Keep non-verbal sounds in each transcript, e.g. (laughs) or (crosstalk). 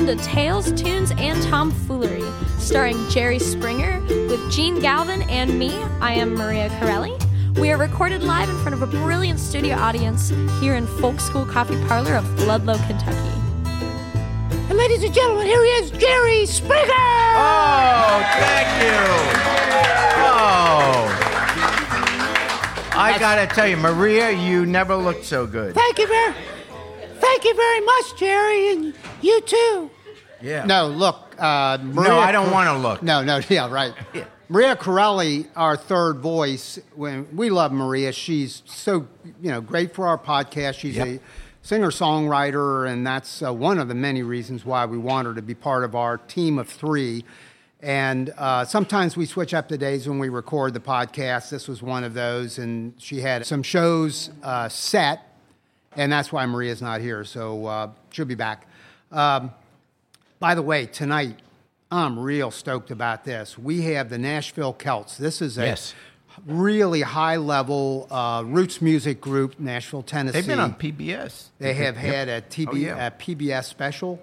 welcome to Tales, Tunes, and Tomfoolery, starring Jerry Springer with Gene Galvin and me. I am Maria Corelli. We are recorded live in front of a brilliant studio audience here in Folk School Coffee Parlor of Ludlow, Kentucky. And ladies and gentlemen, here he is, Jerry Springer! Oh, thank you. Oh. I gotta tell you, Maria, you never looked so good. Thank you very, thank you very much, Jerry, and you too. Yeah. No, look, uh, Maria no, I don't want to look. No, no, (laughs) yeah, right. (laughs) Yeah. Maria Corelli, our third voice. When we love Maria, she's so you know great for our podcast. She's Yep. a singer-songwriter, and that's uh, one of the many reasons why we want her to be part of our team of three. And uh, sometimes we switch up the days when we record the podcast. This was one of those, and she had some shows uh, set, and that's why Maria's not here. So uh, she'll be back. Um, by the way, tonight, I'm real stoked about this. We have the Nashville Celts. This is a Yes. really high level uh, roots music group, Nashville, Tennessee. They've been on PBS. They have had a, TB, Oh, yeah. a PBS special.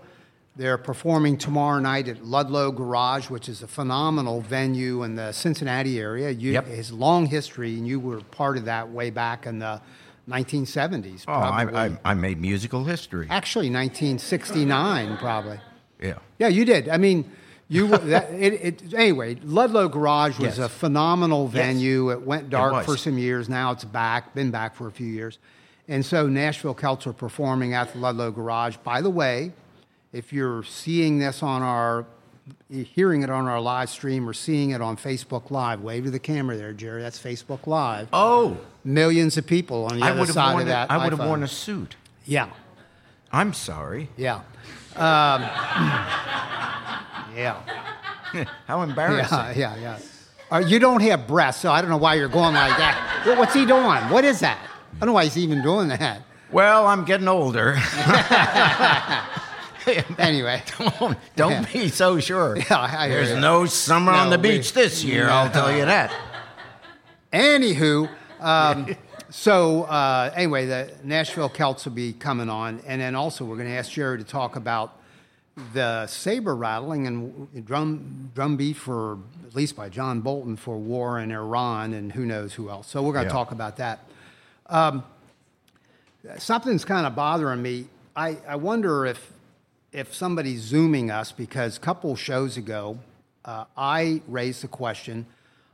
They're performing tomorrow night at Ludlow Garage, which is a phenomenal venue in the Cincinnati area. You, Yep. His long history, and you were part of that way back in the 1970s. Oh, I, probably. I, I made musical history. Actually, 1969, probably. Yeah. Yeah, you did. I mean, you that, (laughs) it, it, anyway. Ludlow Garage was Yes. a phenomenal Yes. venue. It went dark was. for some years. Now it's back. Been back for a few years, and so Nashville Celts are performing at the Ludlow Garage. By the way, if you're seeing this on our, hearing it on our live stream or seeing it on Facebook Live, wave to the camera there, Jerry. That's Facebook Live. Oh, Millions of people on the I other side of A, that. I would have worn a suit. Yeah, I'm sorry. yeah, um, yeah. (laughs) How embarrassing. Yeah, yeah, yeah. Uh, you don't have breasts, so I don't know why you're going like that. Well, what's he doing? What is that? I don't know why he's even doing that. Well, I'm getting older. (laughs) (laughs) (laughs) Anyway, (laughs) don't don't Yeah. be so sure. (laughs) Yeah, I There's you. no summer on No, the we- beach this year. I'll tell you that. anywho, um, so uh, anyway, the Nashville Celts will be coming on, and then also we're going to ask Jerry to talk about the saber rattling and drum drum beat for at least by John Bolton for war in Iran and who knows who else. So we're going to Yeah. talk about that. Um, something's kind of bothering me. I, I wonder if if somebody's zooming us because a couple shows ago, uh, I raised the question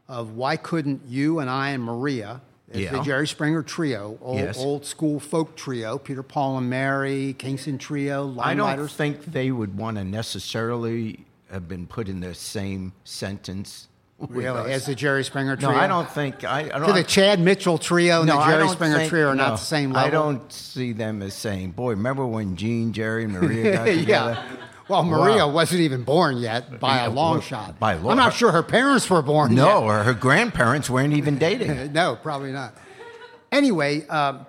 of why couldn't you and I and Maria, as the Jerry Springer trio, old, Yes. old school folk trio, Peter, Paul, and Mary, Kingston Trio, I don't think they would want to necessarily have been put in the same sentence. Really, as the Jerry Springer no, trio. I don't think I, I don't. So the Chad Mitchell trio and no, the Jerry Springer think- trio are no, not the same level. I don't see them as saying, "Boy, remember when Gene, Jerry, and Maria (laughs) got together?" yeah. Well, Maria Wow. wasn't even born yet by Yeah, a long well, shot. by law. I'm not sure her parents were born No, yet. or her grandparents weren't even dating. (laughs) no, probably not. Anyway, um,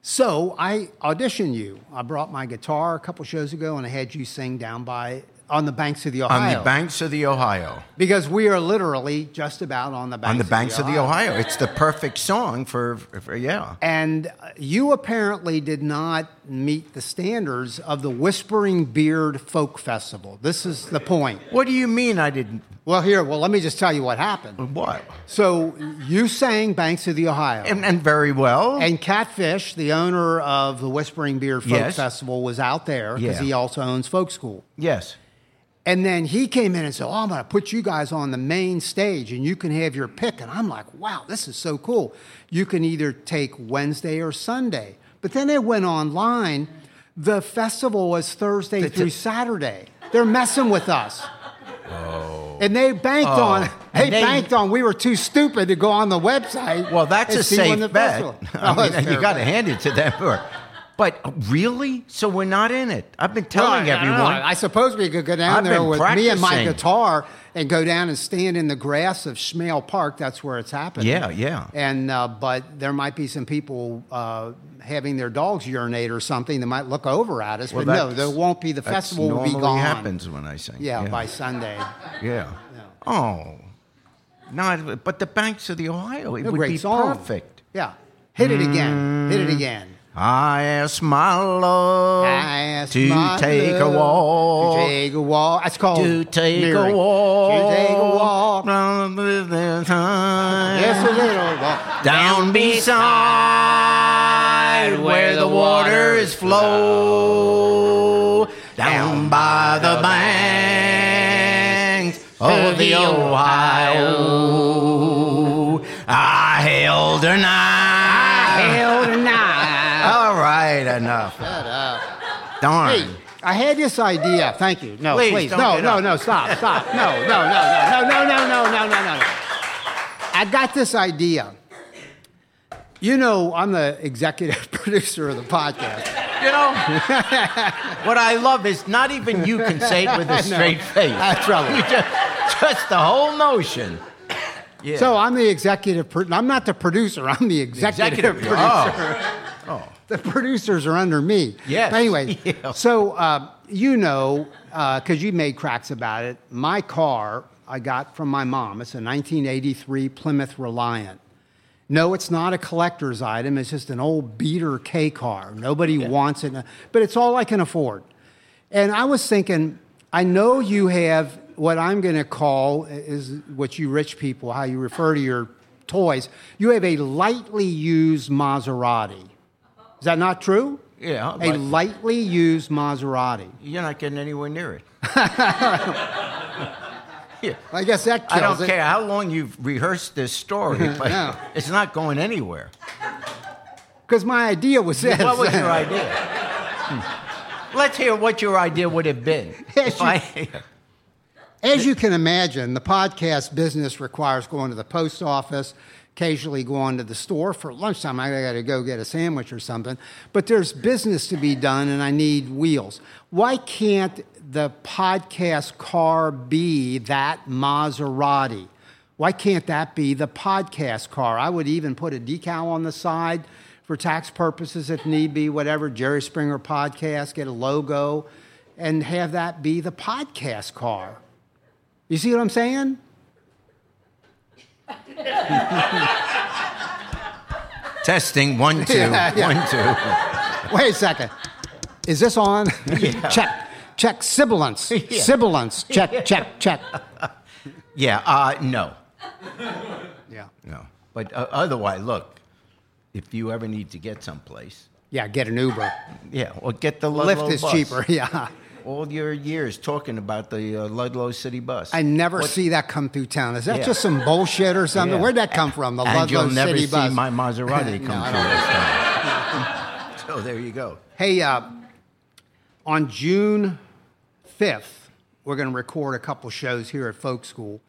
so I auditioned you. I brought my guitar a couple shows ago, and I had you sing down by on the banks of the Ohio. On the banks of the Ohio. because we are literally just about on the banks On the banks of the Ohio. It's the perfect song for, for yeah. And you apparently did not meet the standards of the Whispering Beard Folk Festival. This is the point. What do you mean I didn't? Well, here, well, let me just tell you what happened. What? So you sang Banks of the Ohio. And, and very well. And Catfish, the owner of the Whispering Beard Folk Yes. Festival, was out there because Yeah. he also owns Folk School. yes. And then he came in and said, Oh, I'm going to put you guys on the main stage and you can have your pick. And I'm like, Wow, this is so cool. You can either take Wednesday or Sunday. But then it went online. The festival was Thursday through Saturday. They're messing with us. Oh. And they banked Oh. on (laughs) they, they- banked on we were too stupid to go on the website. Well, that's a safe bet. (laughs) I (laughs) Oh, mean, you got to hand it to them. But really? So we're not in it. I've been telling I- I don't everyone. I suppose we could go down I've there with me and my guitar and go down and stand in the grass of Schmale Park. That's where it's happening. Yeah, yeah. And uh, but there might be some people uh, having their dogs urinate or something that might look over at us. Well, but no, there won't be. The festival will be gone. happens when I sing. Yeah, by Sunday. Yeah. Oh. No, but the banks of the Ohio, it No, would be song. perfect. Yeah, hit it again. Hit it again. I asked my love I asked to my take a walk. To take a walk. That's called to take mirroring. a walk. To take a walk. Down the time. Just a little walk. Down beside where the waters flow. Down by the banks of the Ohio. I held her knife. Enough. Shut up. Darn. Hey, I had this idea. Thank you. No, Please, please. No, no, up. no, stop, stop. No, no, no, no, no, no, no, no, no, no, no. I got this idea. You know, I'm the executive producer of the podcast. You know, what I love is not even you can say it with a straight face. That's trouble. Just, just the whole notion. Yeah. So I'm the executive. Pro- I'm not the producer. I'm the executive, executive- producer. oh. The producers are under me. Yes. But anyway, (laughs) Yeah. so uh, you know, because you made cracks about it, my car I got from my mom. It's a 1983 Plymouth Reliant. No, it's not a collector's item. It's just an old beater K car. Nobody wants it, but it's all I can afford. And I was thinking, I know you have what I'm going to call is what you rich people, how you refer to your toys. You have a lightly used Maserati. Is that not true? Yeah, A lightly used Maserati. You're not getting anywhere near it. (laughs) yeah. I guess that kills I don't it. care how long you've rehearsed this story, (laughs) but No. it's not going anywhere. Because my idea was this. What was your idea? (laughs) Hmm. Let's hear what your idea would have been. If you- I- As you can imagine, the podcast business requires going to the post office, occasionally going to the store for lunchtime. I got to go get a sandwich or something. But there's business to be done, and I need wheels. Why can't the podcast car be that Maserati? Why can't that be the podcast car? I would even put a decal on the side for tax purposes if need be, whatever, Jerry Springer podcast, get a logo, and have that be the podcast car. You see what I'm saying? (laughs) Testing one two Yeah, yeah. one two. Wait a second. Is this on? (laughs) check. Check sibilance. (laughs) Yeah. Sibilance. Check, check, check. Yeah. Uh, no. Yeah. No. But uh, otherwise, look, if you ever need to get someplace, Yeah, get an Uber. yeah, or get the Lyft is bus. cheaper. Yeah. All your years talking about the uh, Ludlow City bus. I never What- see that come through town. Is that Yeah. just some bullshit or something? Yeah. Where'd that come from? The and Ludlow City Bus. you'll never see bus. my Maserati (laughs) come through (laughs) so there you go. Hey, uh, on June 5th, we're going to record a couple shows here at Folk School.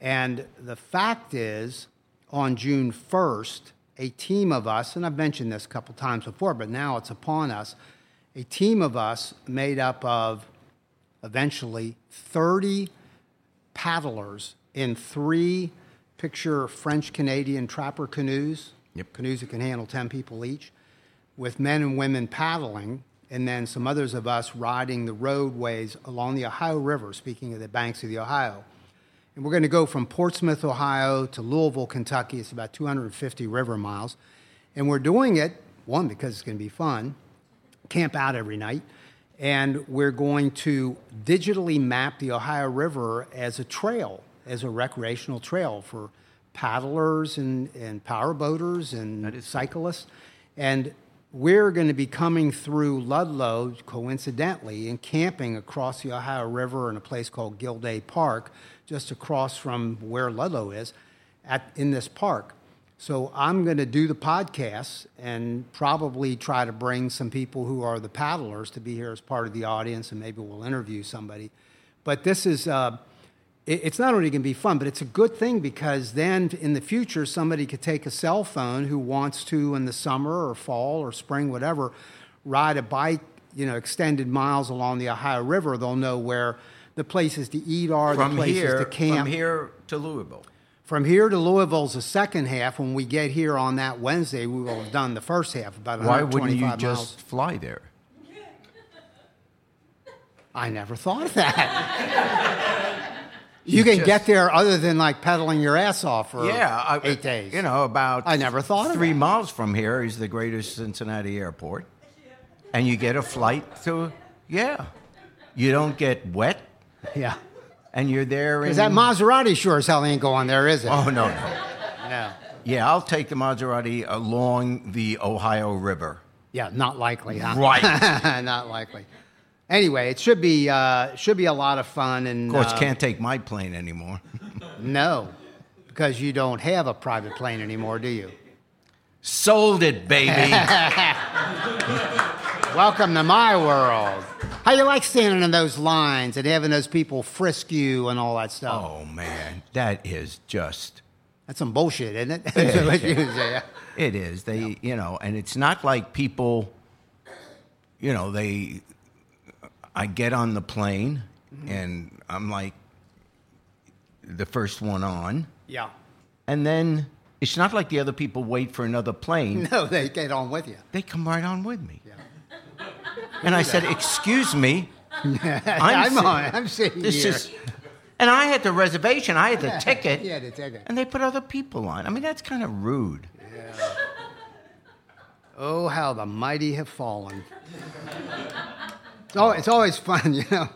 And the fact is, on June 1st, a team of us, and I've mentioned this a couple times before, but now it's upon us, a team of us made up of eventually 30 paddlers in three picture French Canadian trapper canoes, Yep. canoes that can handle 10 people each, with men and women paddling, and then some others of us riding the roadways along the Ohio River, speaking of the banks of the Ohio. And we're going to go from Portsmouth, Ohio to Louisville, Kentucky. It's about 250 river miles. And we're doing it, one, because it's going to be fun, camp out every night. And we're going to digitally map the Ohio River as a trail, as a recreational trail for paddlers and, and power boaters and cyclists. And we're going to be coming through Ludlow, coincidentally, and camping across the Ohio River in a place called Gilday Park, just across from where Ludlow is, at, in this park. So I'm going to do the podcast and probably try to bring some people who are the paddlers to be here as part of the audience, and maybe we'll interview somebody. But this is. Uh, it's not only going to be fun, but it's a good thing because then in the future, somebody could take a cell phone who wants to in the summer or fall or spring, whatever, ride a bike, you know, extended miles along the Ohio River. They'll know where the places to eat are, From the places here, to camp. from here to Louisville. From here to Louisville's the second half. When we get here on that Wednesday, we will have done the first half, about Why wouldn't you 125 just fly there? I never thought of that. You can just- get there other than like pedaling your ass off for Yeah, I- eight uh, days. You know, about I never thought of three miles from here is the greatest Cincinnati airport, and you get a flight to yeah. You don't get wet, Yeah. And you're there. Because that Maserati sure as hell ain't going there, is it? Oh no, no. no. Yeah, I'll take the Maserati along the Ohio River. Yeah, not likely, huh? Right. (laughs) not likely. Anyway, it should be uh, should be a lot of fun and Of course, uh, can't take my plane anymore. (laughs) no, because you don't have a private plane anymore, do you? Sold it, baby. (laughs) Welcome to my world. How you like standing in those lines and having those people frisk you and all that stuff? oh man, that is just. That's some bullshit, isn't it? (laughs) What you say. It is. They, you know, and it's not like people, you know, they. I get on the plane, mm-hmm. and I'm like the first one on, yeah. and then it's not like the other people wait for another plane. (laughs) No, they get on with you. They come right on with me. And I said, "Excuse me, (laughs) I'm, I'm, on. I'm sitting this here. is." And I had the reservation. I had the (laughs) ticket. Yeah, the ticket. And they put other people on. I mean, that's kind of rude. Oh, how the mighty have fallen. Oh, it's always fun, (laughs) you know.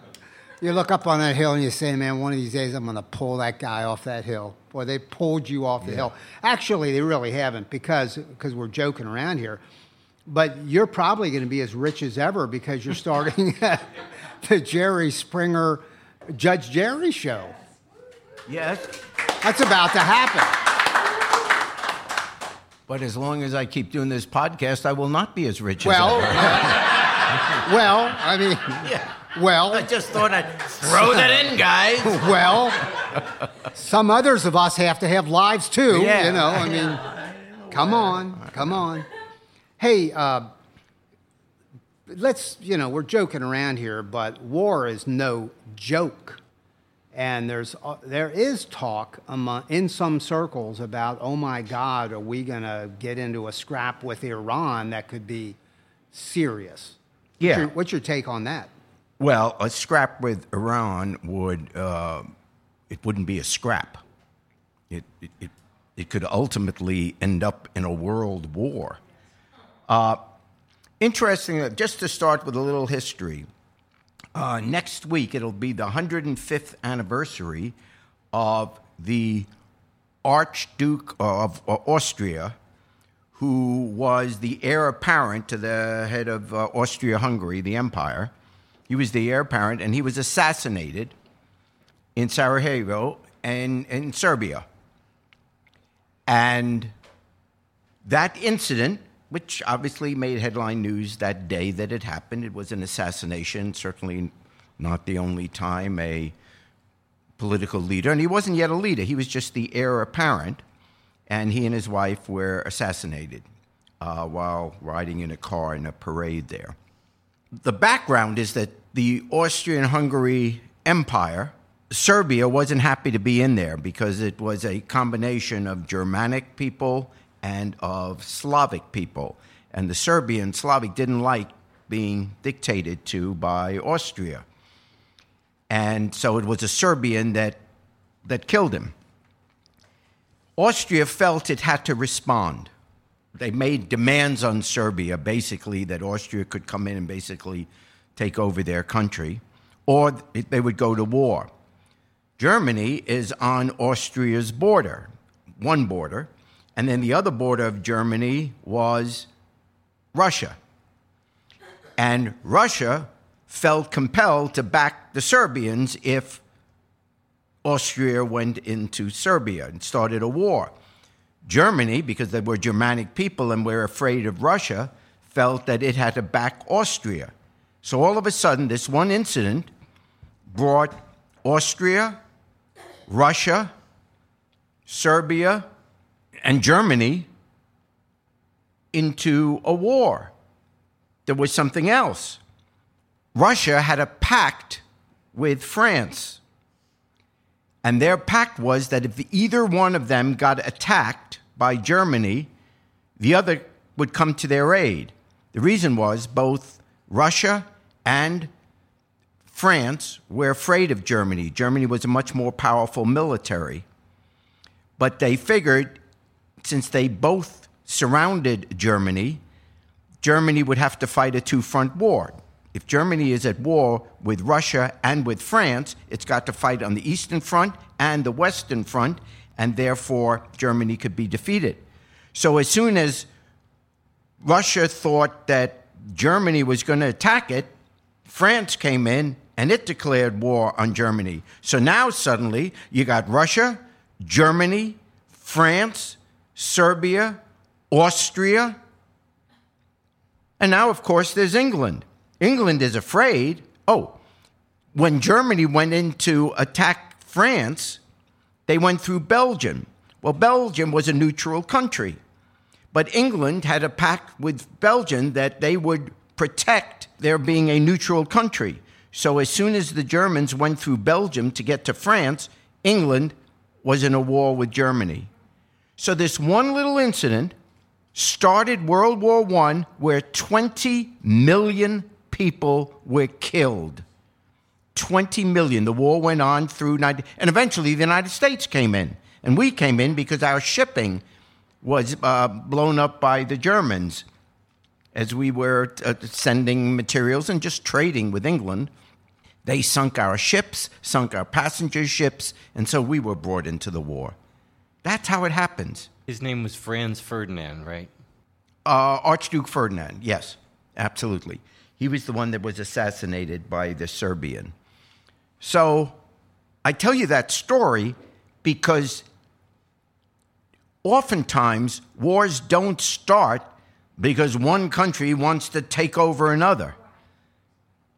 You look up on that hill and you say, man, one of these days I'm going to pull that guy off that hill. Boy, they pulled you off the hill. Actually, they really haven't because because we're joking around here. But you're probably going to be as rich as ever because you're starting (laughs) the Jerry Springer Judge Jerry show. Yes. That's about to happen. But as long as I keep doing this podcast, I will not be as rich Well, as ever. (laughs) well, I mean, Yeah. well, I just thought I'd throw that in, guys. (laughs) Well, some others of us have to have lives too. Yeah. You know, I mean, come on, come on. Hey, uh, let's, you know, we're joking around here, but war is no joke. And there's, uh, there is talk among, in some circles about, oh my God, are we going to get into a scrap with Iran that could be serious? What's Yeah. your, what's your take on that? Well, a scrap with Iran would uh, it wouldn't be a scrap. It, it it it could ultimately end up in a world war. Uh, interesting. uh, Just to start with a little history. Uh, next week it'll be the 105th anniversary of the Archduke of Austria, who was the heir apparent to the head of uh, Austria Hungary, the empire. He was the heir apparent, and he was assassinated in Sarajevo and in Serbia. And that incident, which obviously made headline news that day that it happened, it was an assassination, certainly not the only time a political leader, and he wasn't yet a leader, he was just the heir apparent, and he and his wife were assassinated uh, while riding in a car in a parade there. The background is that the Austrian Hungary Empire, Serbia wasn't happy to be in there because it was a combination of Germanic people and of Slavic people. And the Serbian Slavic didn't like being dictated to by Austria. And so it was a Serbian that, that killed him. Austria felt it had to respond. They made demands on Serbia, basically, that Austria could come in and basically take over their country, or they would go to war. Germany is on Austria's border, one border, and then the other border of Germany was Russia. And Russia felt compelled to back the Serbians if Austria went into Serbia and started a war. Germany, because they were Germanic people and were afraid of Russia, felt that it had to back Austria. So all of a sudden, this one incident brought Austria, Russia, Serbia, and Germany into a war. There was something else. Russia had a pact with France. And their pact was that if either one of them got attacked by Germany, the other would come to their aid. The reason was both Russia and France were afraid of Germany. Germany was a much more powerful military. But they figured since they both surrounded Germany, Germany would have to fight a two front war. If Germany is at war with Russia and with France, it's got to fight on the Eastern Front and the Western Front, and therefore Germany could be defeated. So as soon as Russia thought that Germany was going to attack it, France came in and it declared war on Germany. So now suddenly you got Russia, Germany, France, Serbia, Austria, and now, of course, there's England. England is afraid. Oh, when Germany went in to attack France, they went through Belgium. Well, Belgium was a neutral country. But England had a pact with Belgium that they would protect their being a neutral country. So as soon as the Germans went through Belgium to get to France, England was in a war with Germany. So this one little incident started World War I where 20 million people were killed. 20 million. The war went on through 90, and eventually the United States came in. And we came in because our shipping was uh, blown up by the Germans as we were uh, sending materials and just trading with England. They sunk our ships, sunk our passenger ships, and so we were brought into the war. That's how it happens. His name was Franz Ferdinand, right? Uh, Archduke Ferdinand, yes, absolutely. He was the one that was assassinated by the Serbian. So I tell you that story because oftentimes wars don't start because one country wants to take over another.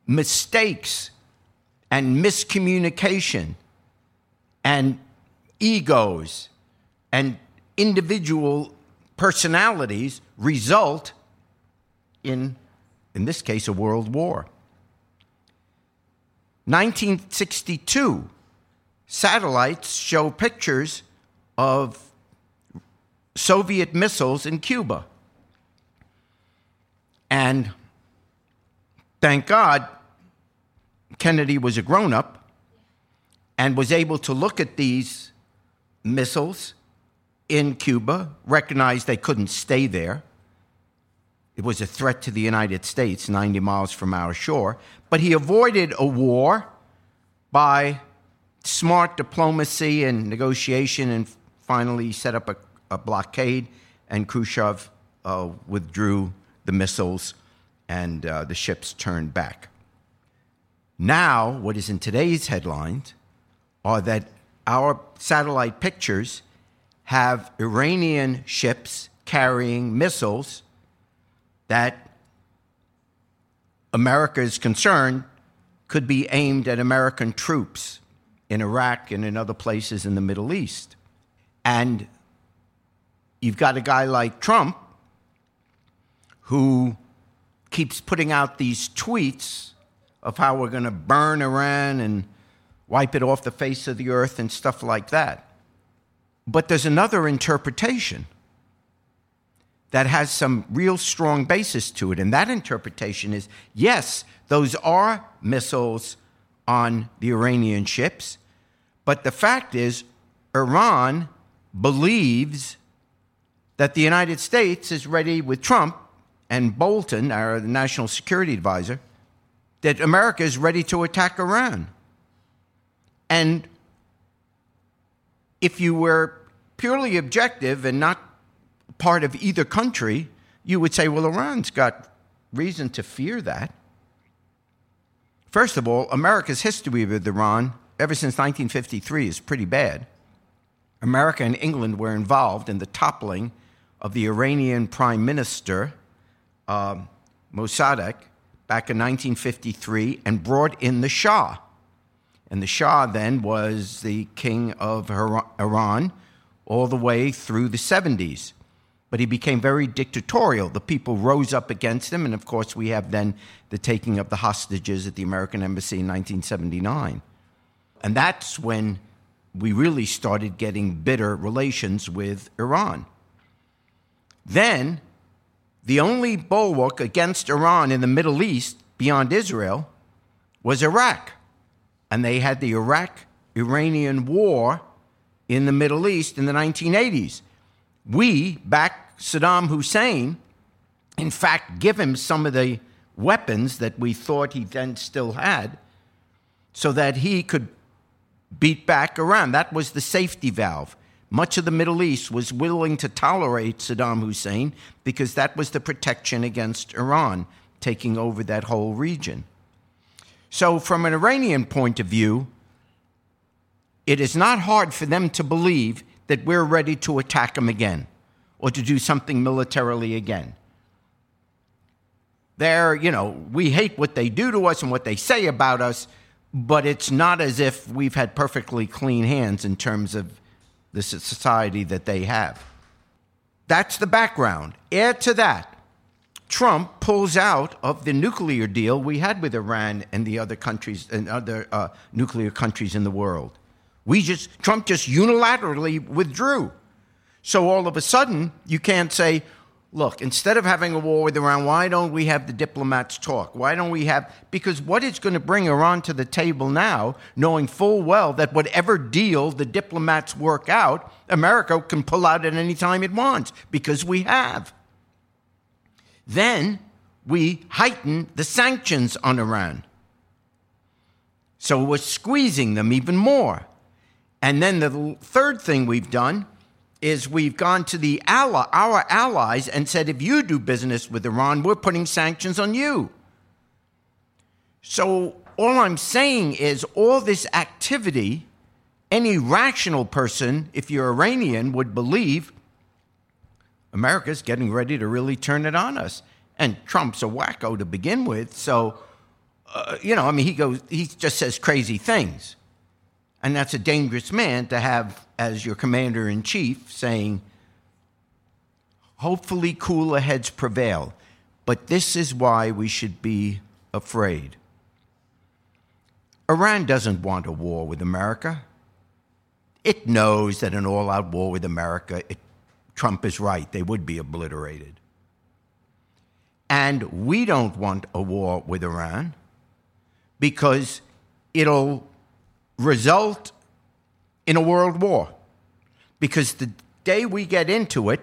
Mistakes and miscommunication and egos and individual personalities result in, in this case, a world war. 1962, satellites show pictures of Soviet missiles in Cuba. And thank God, Kennedy was a grown up and was able to look at these missiles in Cuba, recognized they couldn't stay there. It was a threat to the United States, 90 miles from our shore. But he avoided a war by smart diplomacy and negotiation and finally set up a, a blockade. And Khrushchev uh, withdrew the missiles and uh, the ships turned back. Now, what is in today's headlines are that our satellite pictures have Iranian ships carrying missiles that America is concerned could be aimed at American troops in Iraq and in other places in the Middle East. And you've got a guy like Trump who keeps putting out these tweets of how we're going to burn Iran and wipe it off the face of the earth and stuff like that. But there's another interpretation that has some real strong basis to it. And that interpretation is yes, those are missiles on the Iranian ships. But the fact is, Iran believes that the United States is ready with Trump and Bolton, our national security advisor, that America is ready to attack Iran. And if you were purely objective and not part of either country, you would say, well, Iran's got reason to fear that. First of all, America's history with Iran, ever since 1953, is pretty bad. America and England were involved in the toppling of the Iranian Prime Minister, uh, Mossadegh, back in 1953 and brought in the Shah. And the Shah then was the king of Iran all the way through the 70s. But he became very dictatorial. The people rose up against him, and of course, we have then the taking of the hostages at the American Embassy in 1979. And that's when we really started getting bitter relations with Iran. Then, the only bulwark against Iran in the Middle East beyond Israel was Iraq. And they had the Iraq Iranian war in the Middle East in the 1980s. We back Saddam Hussein, in fact, give him some of the weapons that we thought he then still had so that he could beat back Iran. That was the safety valve. Much of the Middle East was willing to tolerate Saddam Hussein because that was the protection against Iran taking over that whole region. So, from an Iranian point of view, it is not hard for them to believe that we're ready to attack them again or to do something militarily again. They're, you know, we hate what they do to us and what they say about us, but it's not as if we've had perfectly clean hands in terms of the society that they have. That's the background. Add to that, Trump pulls out of the nuclear deal we had with Iran and the other countries and other uh, nuclear countries in the world. We just Trump just unilaterally withdrew. So all of a sudden, you can't say, look, instead of having a war with Iran, why don't we have the diplomats talk? Why don't we have because what it's going to bring Iran to the table now, knowing full well that whatever deal the diplomats work out, America can pull out at any time it wants, because we have. Then we heighten the sanctions on Iran. So we're squeezing them even more. And then the third thing we've done is we've gone to the ally, our allies and said, if you do business with Iran, we're putting sanctions on you. So all I'm saying is all this activity, any rational person, if you're Iranian, would believe America's getting ready to really turn it on us. And Trump's a wacko to begin with. So, uh, you know, I mean, he goes, he just says crazy things. And that's a dangerous man to have as your commander in chief saying, hopefully cooler heads prevail. But this is why we should be afraid. Iran doesn't want a war with America. It knows that an all out war with America, it, Trump is right, they would be obliterated. And we don't want a war with Iran because it'll result in a world war. Because the day we get into it,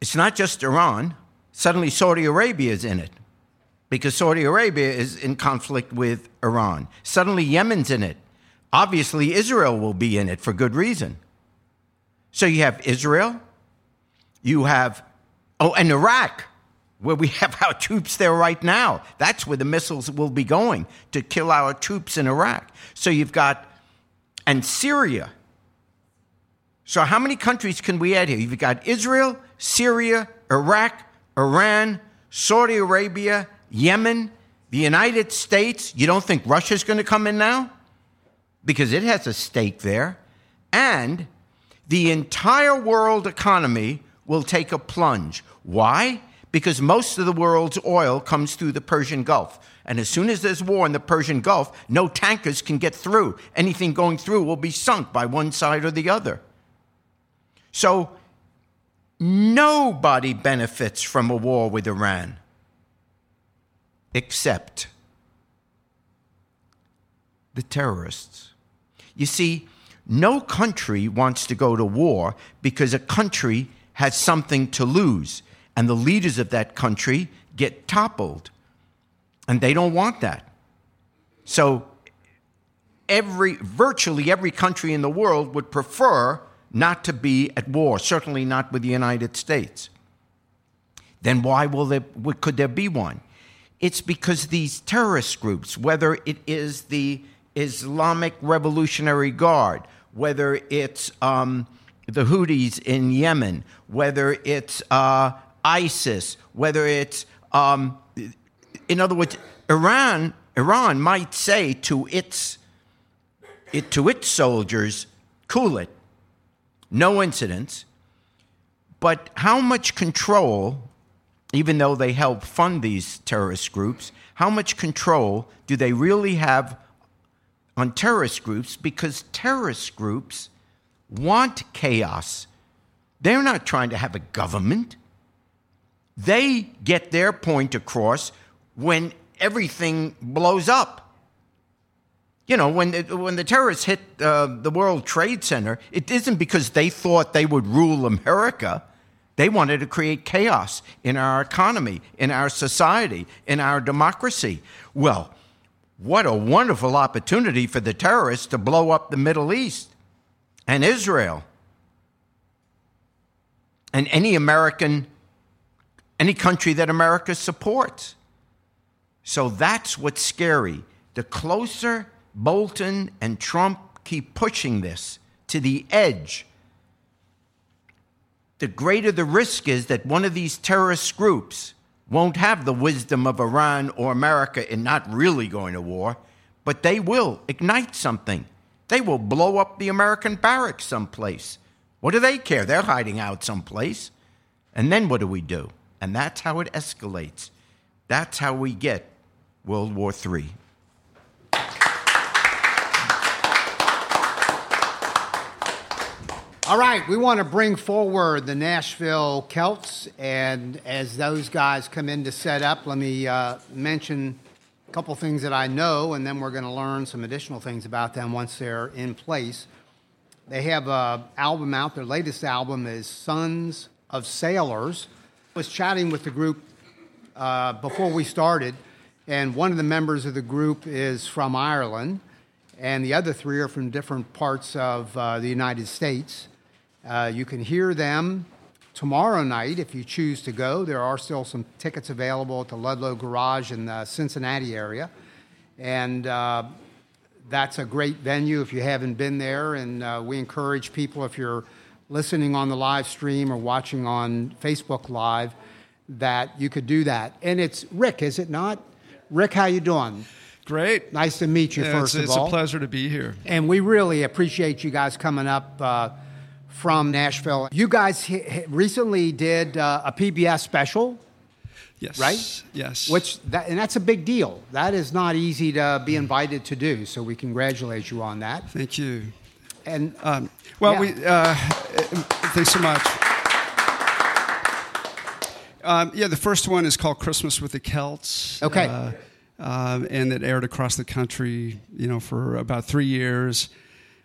it's not just Iran, suddenly Saudi Arabia is in it. Because Saudi Arabia is in conflict with Iran. Suddenly Yemen's in it. Obviously, Israel will be in it for good reason. So you have Israel, you have, oh, and Iraq where we (laughs) have our troops there right now. That's where the missiles will be going to kill our troops in Iraq. So you've got, and Syria. So how many countries can we add here? You've got Israel, Syria, Iraq, Iran, Saudi Arabia, Yemen, the United States. You don't think Russia's going to come in now? Because it has a stake there. And the entire world economy will take a plunge. Why? Because most of the world's oil comes through the Persian Gulf. And as soon as there's war in the Persian Gulf, no tankers can get through. Anything going through will be sunk by one side or the other. So nobody benefits from a war with Iran except the terrorists. You see, no country wants to go to war because a country has something to lose and the leaders of that country get toppled. And they don't want that. So every virtually every country in the world would prefer not to be at war, certainly not with the United States. Then why will there could there be one? It's because these terrorist groups, whether it is the Islamic Revolutionary Guard, whether it's um, the Houthis in Yemen, whether it's uh, ISIS, whether it's, um, in other words, Iran, Iran might say to its, it, to its soldiers, cool it, no incidents. But how much control, even though they help fund these terrorist groups, how much control do they really have on terrorist groups? Because terrorist groups want chaos. They're not trying to have a government. They get their point across when everything blows up. You know, when the, when the terrorists hit uh, the World Trade Center, it isn't because they thought they would rule America. They wanted to create chaos in our economy, in our society, in our democracy. Well, what a wonderful opportunity for the terrorists to blow up the Middle East and Israel and any American, any country that America supports. So that's what's scary. The closer Bolton and Trump keep pushing this to the edge, the greater the risk is that one of these terrorist groups won't have the wisdom of Iran or America in not really going to war, but they will ignite something. They will blow up the American barracks someplace. What do they care? They're hiding out someplace. And then what do we do? And that's how it escalates. That's how we get World War III. All right, we want to bring forward the Nashville Celts, and as those guys come in to set up, let me uh, mention a couple things that I know, and then we're going to learn some additional things about them once they're in place. They have an album out. Their latest album is Sons of Sailors. Was chatting with the group uh, before we started, and one of the members of the group is from Ireland, and the other three are from different parts of uh, the United States. Uh, you can hear them tomorrow night if you choose to go. There are still some tickets available at the Ludlow Garage in the Cincinnati area. And uh, that's a great venue if you haven't been there. And uh, we encourage people, if you're listening on the live stream or watching on Facebook Live, that you could do that. And it's Rick, is it not? Rick, how you doing? Great. Nice to meet you, Yeah, first it's, of it's all. It's a pleasure to be here. And we really appreciate you guys coming up uh, from Nashville. You guys hi- recently did uh, a PBS special, Yes. right? Yes. Which that, and that's a big deal. That is not easy to be invited to do. So we congratulate you on that. Thank you. And Um, well, Yeah. we uh, thanks so much. Um, yeah, the first one is called Christmas with the Celts. Okay. Uh, um, and that aired across the country, you know, for about three years.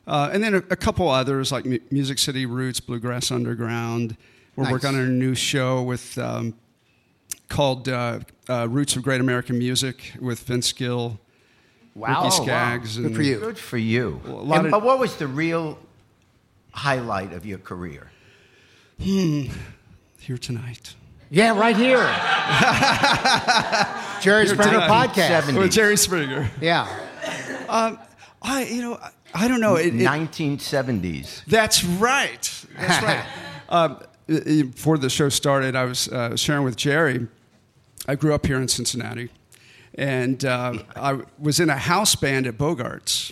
Uh, and then a, a couple others like Mu- Music City Roots, Bluegrass Underground. We're Nice. working on a new show with um, called uh, uh, Roots of Great American Music with Vince Gill, wow, Ricky wow. Skaggs, good for you. Good for you. a lot And- of- but what was the real highlight of your career? here tonight. Yeah, right here. (laughs) Jerry Springer tonight. podcast. 70s. With Jerry Springer. Yeah. I, you know, I, I don't know. It, it- 1970s. that's right. That's (laughs) right. um, i- i- before the show started, I was uh, sharing with Jerry. I grew up here in Cincinnati, and uh, I was in a house band at Bogarts.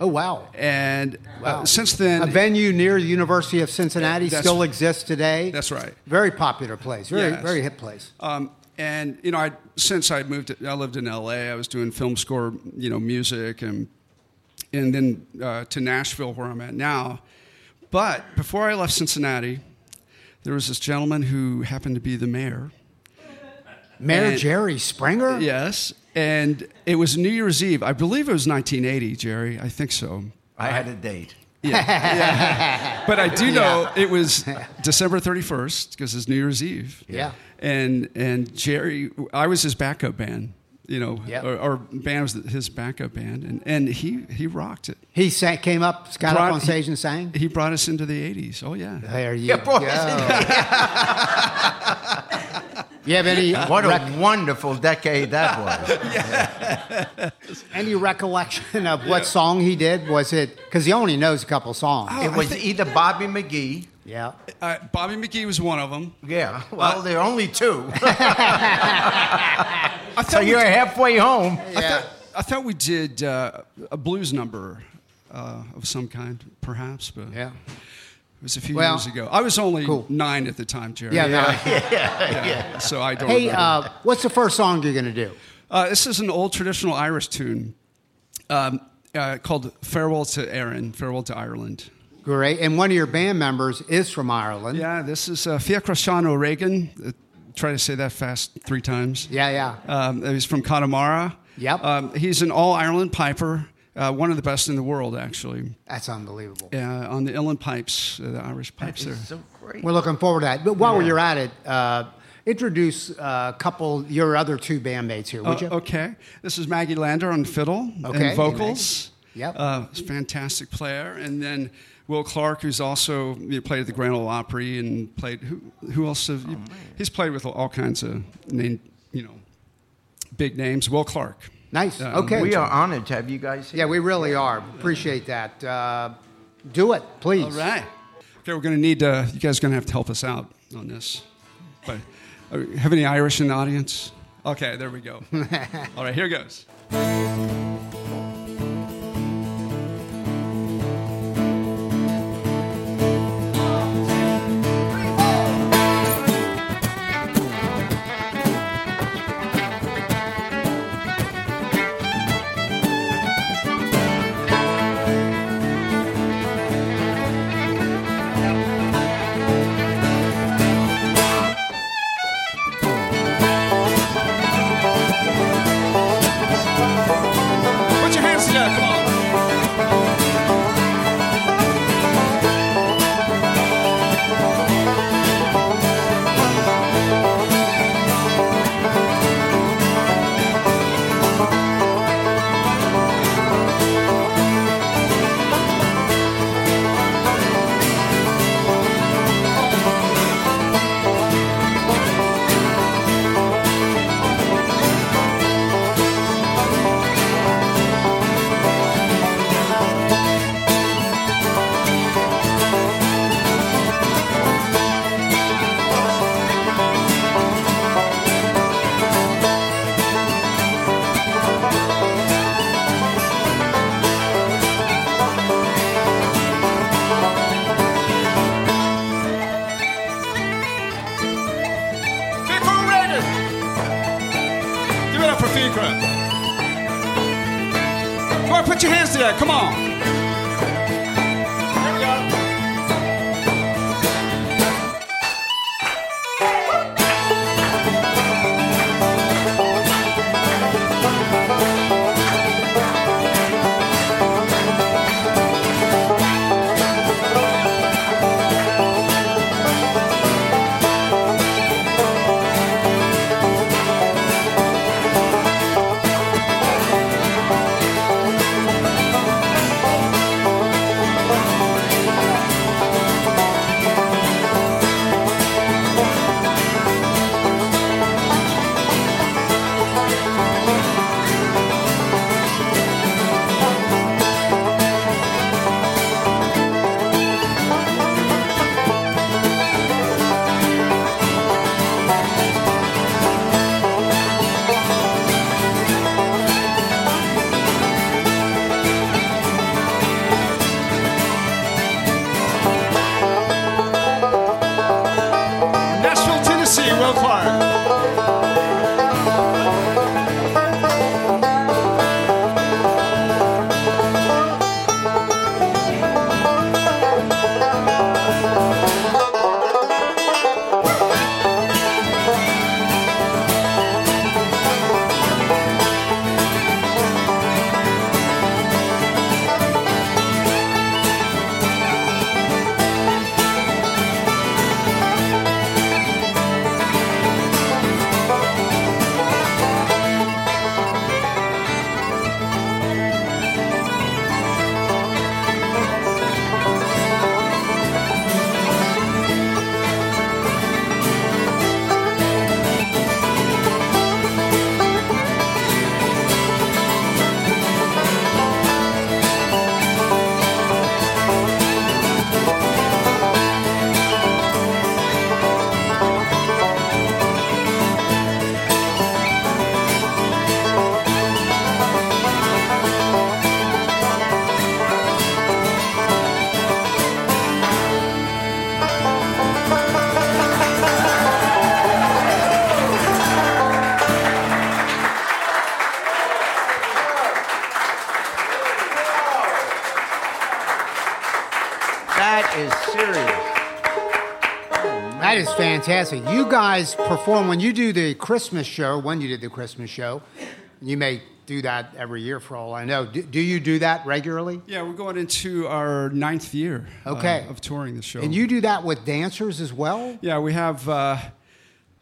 Oh wow. And Wow. uh, since then, a venue near the University of Cincinnati still exists today. That's right. Very popular place. Very Yes. very hip place. Um, and you know, I since I moved, to, I lived in L.A. I was doing film score, you know, music, and and then uh, to Nashville, where I'm at now. But before I left Cincinnati, there was this gentleman who happened to be the mayor. Mayor and- Jerry Springer. Yes, and it was New Year's Eve. I believe it was 1980, Jerry. I think so. I had a date. Yeah. (laughs) But I do know it was December 31st because it's New Year's Eve. Yeah. And and Jerry, I was his backup band. You know, Yep. or, or band was his backup band, and, and he he rocked it. He sang, came up, got Brought- up on stage and sang. He brought us into the 80s. Oh yeah. There you Yeah, boy, go. (laughs) you have any What a wonderful decade that was. (laughs) any recollection of what song he did? Was it because he only knows a couple songs? Oh, it was either Bobby McGee. yeah. Uh, Bobby McGee was one of them. Yeah, well, there are only two. (laughs) I so thought you're did- halfway home. I thought, I thought we did uh, a blues number uh, of some kind, perhaps, but Yeah. It was a few Well, years ago. I was only cool. nine at the time, Jerry. Yeah. no. Yeah, So I don't. Hey, uh, what's the first song you're going to do? Uh, this is an old traditional Irish tune um, uh, called "Farewell to Erin," "Farewell to Ireland." Great. And one of your band members is from Ireland. Yeah, this is uh, Fiachra O'Regan, the try to say that fast three times. Yeah, yeah. Um, he's from Connemara. Yep. Um, he's an all Ireland piper, uh, one of the best in the world, actually. That's unbelievable. Uh, on the uilleann pipes, uh, the Irish pipes there. So great. We're looking forward to that. But while you're at it, uh, introduce a couple your other two bandmates here, would Uh, you? okay. This is Maggie Lander on fiddle Okay, and vocals. Yep. Uh, fantastic player. And then Will Clark, who's also you know, played at the Grand Ole Opry and played. Who, who else? Have you, he's played with all kinds of name, you know, big names. Will Clark. Nice. Um, okay. we are honored to have you guys here. Yeah, we really are. Appreciate that. Uh, do it, please. All right. Okay, we're going to need. Uh, you guys are going to have to help us out on this. But uh, have any Irish in the audience? Okay, there we go. (laughs) All right, here goes. You guys perform when you do the Christmas show. When you did the Christmas show, you may do that every year for all I know. Do, do you do that regularly? Yeah, we're going into our ninth year uh, Okay. of touring the show. And you do that with dancers as well? Yeah, we have. Uh,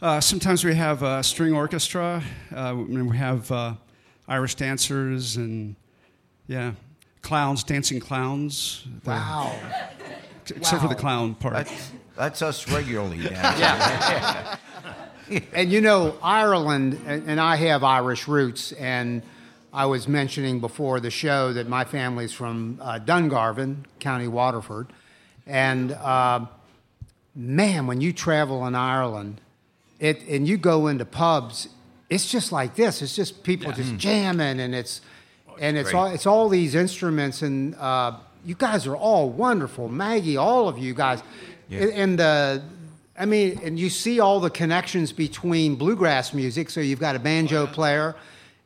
uh, sometimes we have a string orchestra, uh, and we have uh, Irish dancers, and yeah, clowns, dancing clowns. Wow. Except for the clown part. That's, that's us regularly. Dan. (laughs) (laughs) And you know, Ireland, and and I have Irish roots, and I was mentioning before the show that my family's from uh, Dungarvan, County Waterford. And uh, man, when you travel in Ireland, it, and you go into pubs, it's just like this. It's just people just jamming, and it's and it's great. all it's all these instruments, and uh, you guys are all wonderful, Maggie, all of you guys, Yeah. and uh, I mean, and you see all the connections between bluegrass music. So you've got a banjo player,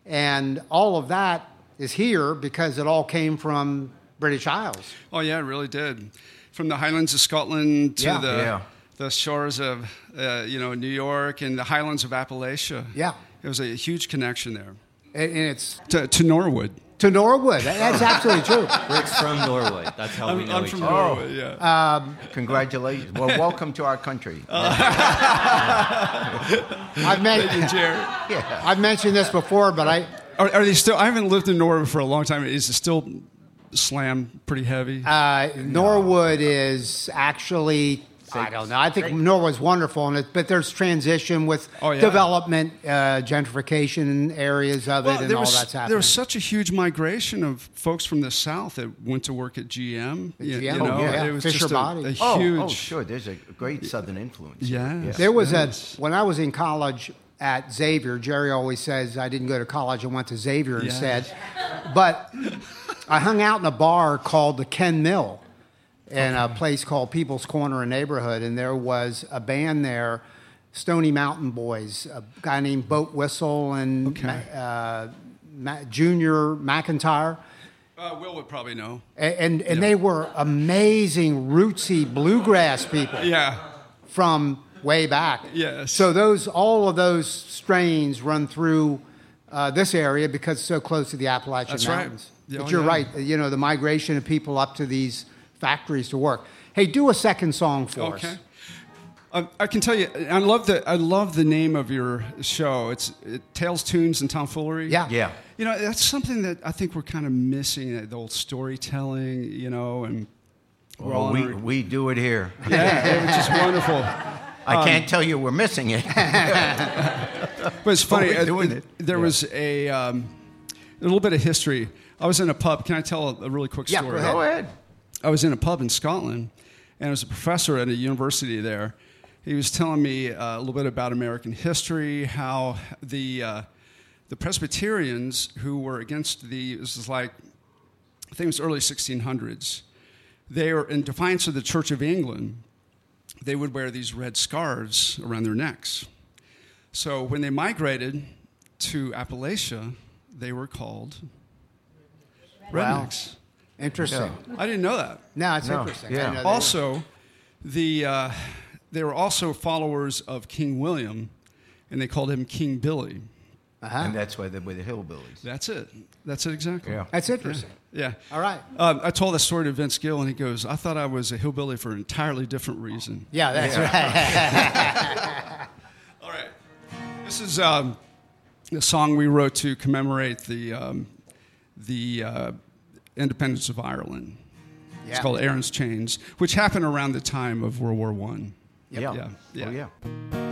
and all of that is here because it all came from British Isles. Oh yeah, it really did. From the Highlands of Scotland to Yeah. the Yeah. the shores of uh, you know New York and the Highlands of Appalachia. Yeah. it was a huge connection there And and it's to, to Norwood. To Norwood. That's absolutely true. (laughs) Rick's from Norway. That's how we I'm, know I'm each from other. Norwood. Yeah. Congratulations. Well, welcome to our country. (laughs) I've, men- Jerry. I've mentioned this before, but I Are, are they still? I haven't lived in Norwood for a long time. Is it still slam pretty heavy? uh, Norwood is actually. I don't know. I think Norwood's wonderful, and it, but there's transition with Oh, yeah. development, uh, gentrification areas of it, and there all was that's happening. there was such a huge migration of folks from the south that went to work at GM. You, you GM, know, oh, yeah. it was Fisher just a, Body. a Oh, huge. oh, sure. There's a great Southern influence. Yes. There was yes. a when I was in college at Xavier. Jerry always says I didn't go to college. I went to Xavier Yeah. instead. But I hung out in a bar called the Ken Mill, in a place called People's Corner in a neighborhood, and there was a band there, Stony Mountain Boys, a guy named Boat Whistle and Okay. uh, Ma- Junior McIntyre. Uh, Will would probably know. A- And, and they were amazing, rootsy bluegrass people Yeah. from way back. Yes. So those all of those strains run through uh, this area because it's so close to the Appalachian That's right. Mountains. Yeah, but oh, you're yeah. right. You know the migration of people up to these factories to work. Hey, do a second song for Okay. us. Uh, I can tell you, I love the I love the name of your show. It's it, Tales, Tunes, and Tomfoolery. Yeah. Yeah. You know, that's something that I think we're kind of missing. uh, The old storytelling, you know, and we're all Well, in we, a- we do it here. yeah, which is (laughs) wonderful. I can't tell you we're missing it. (laughs) But it's funny. we're uh, doing it. There was a um, a little bit of history. I was in a pub. Can I tell a, a really quick Yeah, story? go ahead. Go ahead. I was in a pub in Scotland, and there was a professor at a university there. He was telling me uh, a little bit about American history, how the uh, the Presbyterians who were against the this is like I think it was early 1600s. They were in defiance of the Church of England. They would wear these red scarves around their necks. So when they migrated to Appalachia, they were called Wow. Rednecks. Interesting. I didn't know that. No, it's No, interesting. Yeah. didn't know they were- Also, the uh, they were also followers of King William, and they called him King Billy. Uh-huh. And that's why they were the hillbillies. That's it. That's it exactly. Yeah. That's interesting. Yeah. All right. Um, I told that story to Vince Gill, and he goes, "I thought I was a hillbilly for an entirely different reason." Yeah, that's right. (laughs) (laughs) All right. This is um, a song we wrote to commemorate the um, the uh, independence of Ireland. Yeah. It's called Erin's Chains, which happened around the time of World War One. Yeah. Yeah, yeah. Oh, yeah.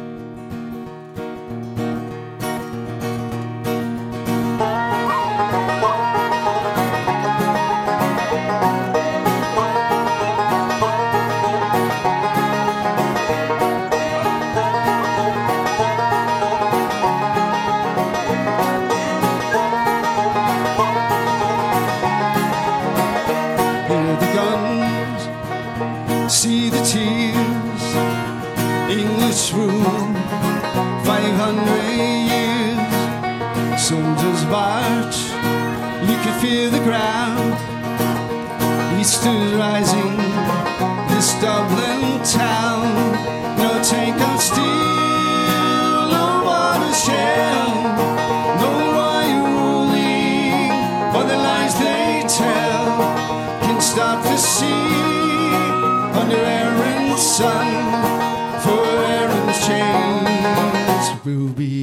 Chains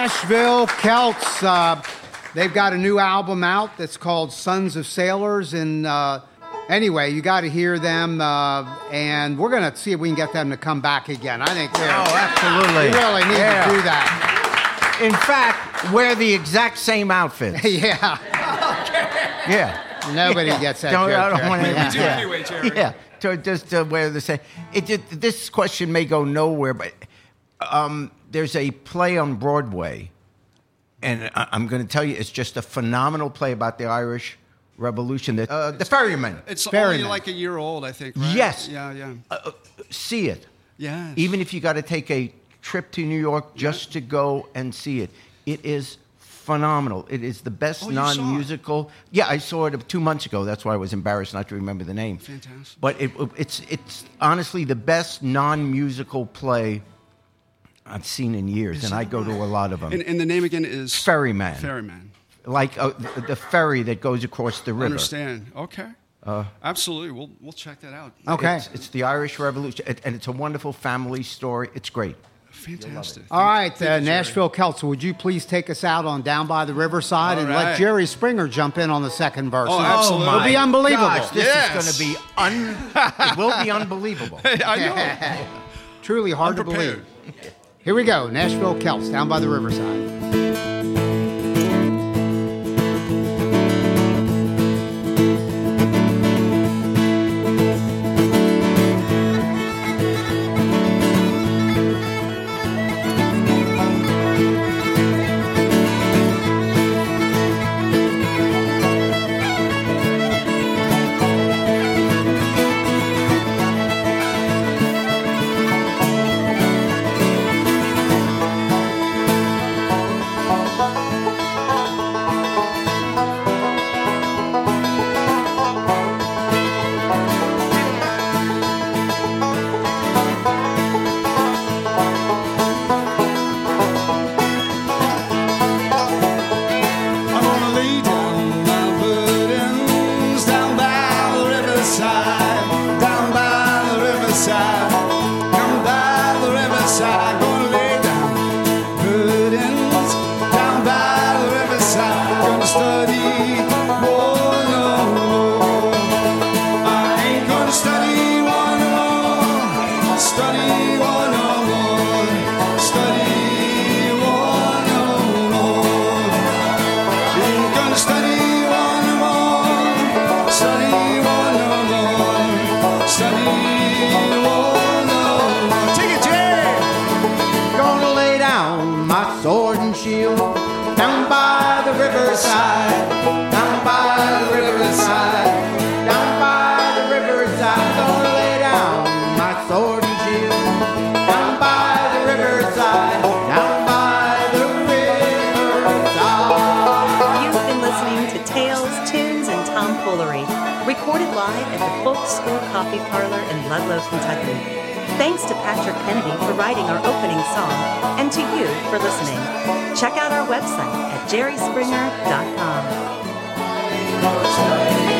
Nashville Celts, uh, they've got a new album out that's called Sons of Sailors. And uh, anyway, you got to hear them. Uh, and we're going to see if we can get them to come back again. I think they're. Oh, absolutely. We really need Yeah. to do that. In fact, wear the exact same outfits. (laughs) yeah. Yeah. Nobody Yeah. gets that Don't- joke. I don't wanna- Yeah. We do anyway, Jerry. Yeah, to just to wear the same. It did, this question may go nowhere, but um, there's a play on Broadway, and I, I'm going to tell you, it's just a phenomenal play about the Irish Revolution. That uh, the Ferryman. It's Ferryman. only like a year old, I think, right? Yes. Yeah, yeah. Uh, see it. Yes. Even if you got to take a trip to New York just to go and see it, it is phenomenal. It is the best Oh, you saw it? non-musical. Yeah, I saw it two months ago. That's why I was embarrassed not to remember the name. Fantastic. But it, it's it's honestly the best non-musical play I've seen in years, and I go to a lot of them. And, and the name again is Ferryman. Ferryman. like uh, the, the ferry that goes across the river. Understand? Okay. Absolutely. We'll we'll check that out. Okay. It's, it's the Irish Revolution, it- and it's a wonderful family story. It's great. Fantastic. All right, Thank uh, you, Nashville Celts, would you please take us out on Down by the Riverside All and let. Jerry Springer jump in on the second verse? Oh, absolutely. It'll be unbelievable. Gosh, this Yes. is going to be un. it will be unbelievable. (laughs) I know. (laughs) (laughs) Truly hard to believe. Here we go, Nashville Celts, Down by the Riverside. Coffee Parlor in Ludlow, Kentucky. Thanks to Patrick Kennedy for writing our opening song, and to you for listening. Check out our website at jerryspringer.com.